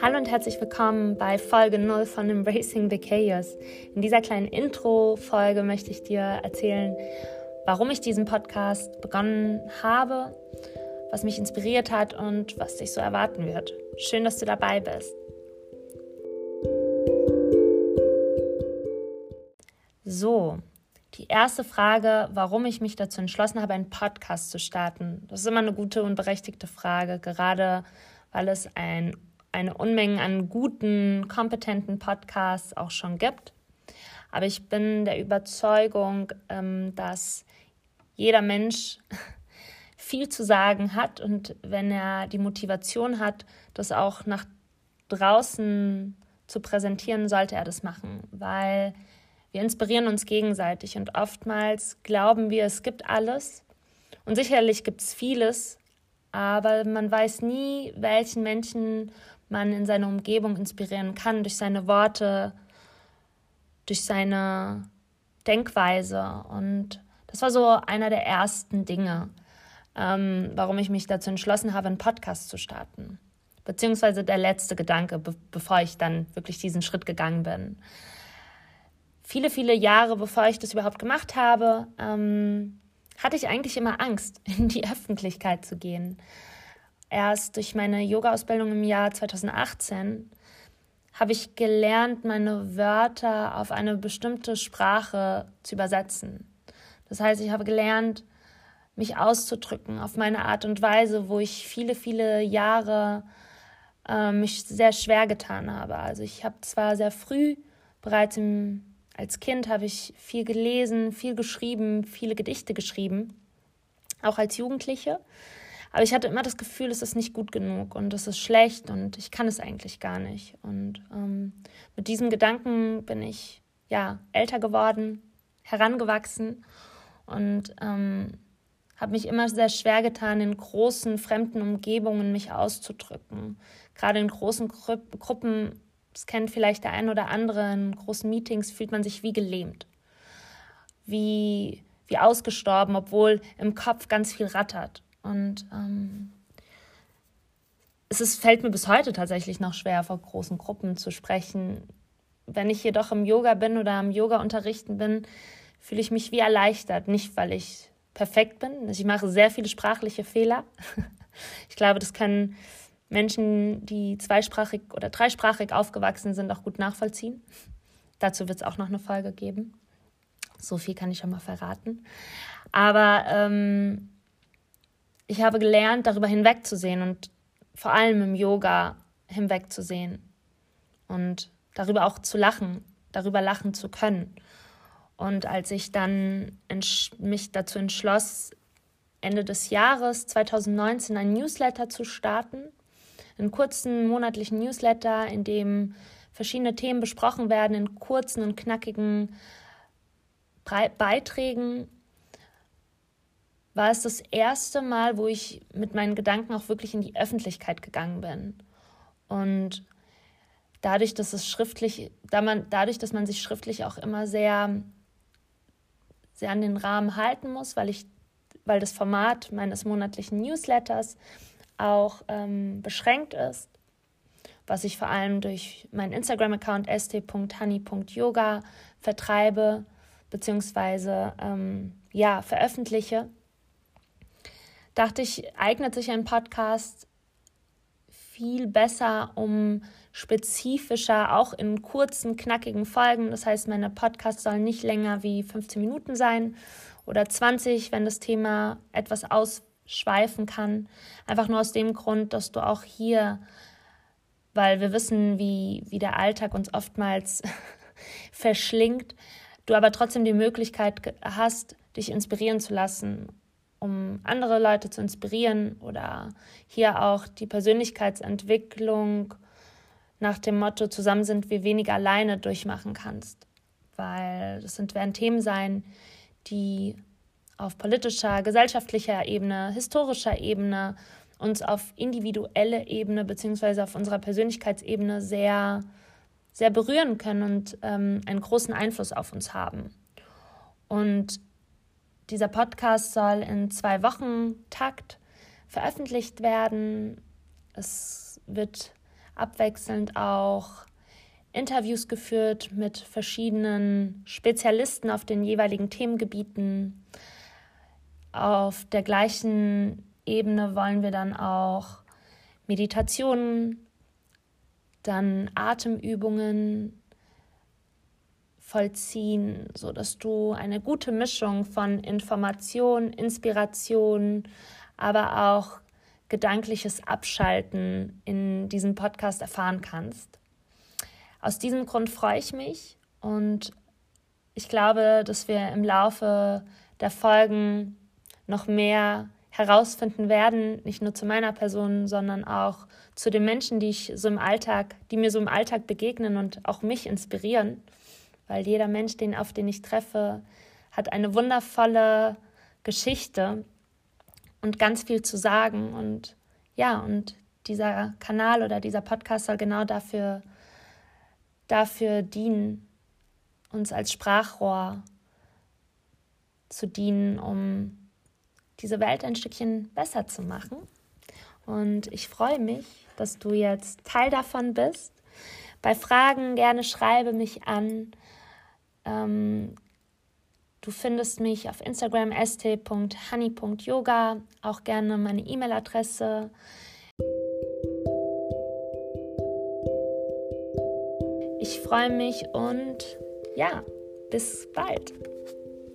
Hallo und herzlich willkommen bei Folge 0 von Embracing the Chaos. In dieser kleinen Intro-Folge möchte ich dir erzählen, warum ich diesen Podcast begonnen habe, was mich inspiriert hat und was dich so erwarten wird. Schön, dass du dabei bist. So, die erste Frage, warum ich mich dazu entschlossen habe, einen Podcast zu starten. Das ist immer eine gute und berechtigte Frage, gerade weil es ein eine Unmenge an guten, kompetenten Podcasts auch schon gibt. Aber ich bin der Überzeugung, ähm, dass jeder Mensch viel zu sagen hat und wenn er die Motivation hat, das auch nach draußen zu präsentieren, sollte er das machen, weil wir inspirieren uns gegenseitig und oftmals glauben wir, es gibt alles und sicherlich gibt es vieles, aber man weiß nie, welchen Menschen man in seiner Umgebung inspirieren kann, durch seine Worte, durch seine Denkweise. Und das war so einer der ersten Dinge, ähm, warum ich mich dazu entschlossen habe, einen Podcast zu starten. Beziehungsweise der letzte Gedanke, be bevor ich dann wirklich diesen Schritt gegangen bin. Viele, viele Jahre bevor ich das überhaupt gemacht habe, ähm, hatte ich eigentlich immer Angst, in die Öffentlichkeit zu gehen erst durch meine Yoga-Ausbildung im Jahr 2018 habe ich gelernt, meine Wörter auf eine bestimmte Sprache zu übersetzen. Das heißt, ich habe gelernt, mich auszudrücken auf meine Art und Weise, wo ich viele, viele Jahre äh, mich sehr schwer getan habe. Also ich habe zwar sehr früh, bereits im, als Kind, habe ich viel gelesen, viel geschrieben, viele Gedichte geschrieben, auch als Jugendliche. Aber ich hatte immer das Gefühl, es ist nicht gut genug und es ist schlecht und ich kann es eigentlich gar nicht. Und ähm, mit diesem Gedanken bin ich ja älter geworden, herangewachsen und ähm, habe mich immer sehr schwer getan, in großen fremden Umgebungen mich auszudrücken. Gerade in großen Gru Gruppen, das kennt vielleicht der ein oder andere, in großen Meetings fühlt man sich wie gelähmt, wie, wie ausgestorben, obwohl im Kopf ganz viel rattert. Und ähm, es ist, fällt mir bis heute tatsächlich noch schwer, vor großen Gruppen zu sprechen. Wenn ich jedoch im Yoga bin oder am Yoga unterrichten bin, fühle ich mich wie erleichtert. Nicht, weil ich perfekt bin. Ich mache sehr viele sprachliche Fehler. Ich glaube, das können Menschen, die zweisprachig oder dreisprachig aufgewachsen sind, auch gut nachvollziehen. Dazu wird es auch noch eine Folge geben. So viel kann ich schon mal verraten. Aber ähm, ich habe gelernt, darüber hinwegzusehen und vor allem im Yoga hinwegzusehen und darüber auch zu lachen, darüber lachen zu können. Und als ich dann mich dazu entschloss, Ende des Jahres 2019 ein Newsletter zu starten, einen kurzen monatlichen Newsletter, in dem verschiedene Themen besprochen werden, in kurzen und knackigen Beiträgen war es das erste Mal, wo ich mit meinen Gedanken auch wirklich in die Öffentlichkeit gegangen bin. Und dadurch, dass es schriftlich, da man, dadurch, dass man sich schriftlich auch immer sehr, sehr an den Rahmen halten muss, weil ich, weil das Format meines monatlichen Newsletters auch ähm, beschränkt ist, was ich vor allem durch meinen Instagram-Account st.honey.yoga vertreibe bzw. ähm, ja, veröffentliche dachte ich, eignet sich ein Podcast viel besser, um spezifischer, auch in kurzen, knackigen Folgen. Das heißt, meine Podcasts sollen nicht länger wie 15 Minuten sein oder 20, wenn das Thema etwas ausschweifen kann. Einfach nur aus dem Grund, dass du auch hier, weil wir wissen, wie, wie der Alltag uns oftmals verschlingt, du aber trotzdem die Möglichkeit hast, dich inspirieren zu lassen um andere Leute zu inspirieren oder hier auch die Persönlichkeitsentwicklung nach dem Motto, zusammen sind wir weniger alleine durchmachen kannst. Weil das sind, werden Themen sein, die auf politischer, gesellschaftlicher Ebene, historischer Ebene uns auf individuelle Ebene beziehungsweise auf unserer Persönlichkeitsebene sehr, sehr berühren können und ähm, einen großen Einfluss auf uns haben. Und dieser Podcast soll in zwei Wochen Takt veröffentlicht werden. Es wird abwechselnd auch Interviews geführt mit verschiedenen Spezialisten auf den jeweiligen Themengebieten. Auf der gleichen Ebene wollen wir dann auch Meditationen, dann Atemübungen vollziehen, so dass du eine gute Mischung von Information, Inspiration, aber auch gedankliches Abschalten in diesem Podcast erfahren kannst. Aus diesem Grund freue ich mich und ich glaube, dass wir im Laufe der Folgen noch mehr herausfinden werden, nicht nur zu meiner Person, sondern auch zu den Menschen, die ich so im Alltag, die mir so im Alltag begegnen und auch mich inspirieren, weil jeder Mensch, den auf den ich treffe, hat eine wundervolle Geschichte und ganz viel zu sagen. Und ja, und dieser Kanal oder dieser Podcast soll genau dafür dafür dienen, uns als Sprachrohr zu dienen, um diese Welt ein Stückchen besser zu machen. Und ich freue mich, dass du jetzt Teil davon bist. Bei Fragen gerne schreibe mich an. Ähm, du findest mich auf Instagram st.honey.yoga, auch gerne meine E-Mail-Adresse. Ich freue mich und ja, bis bald.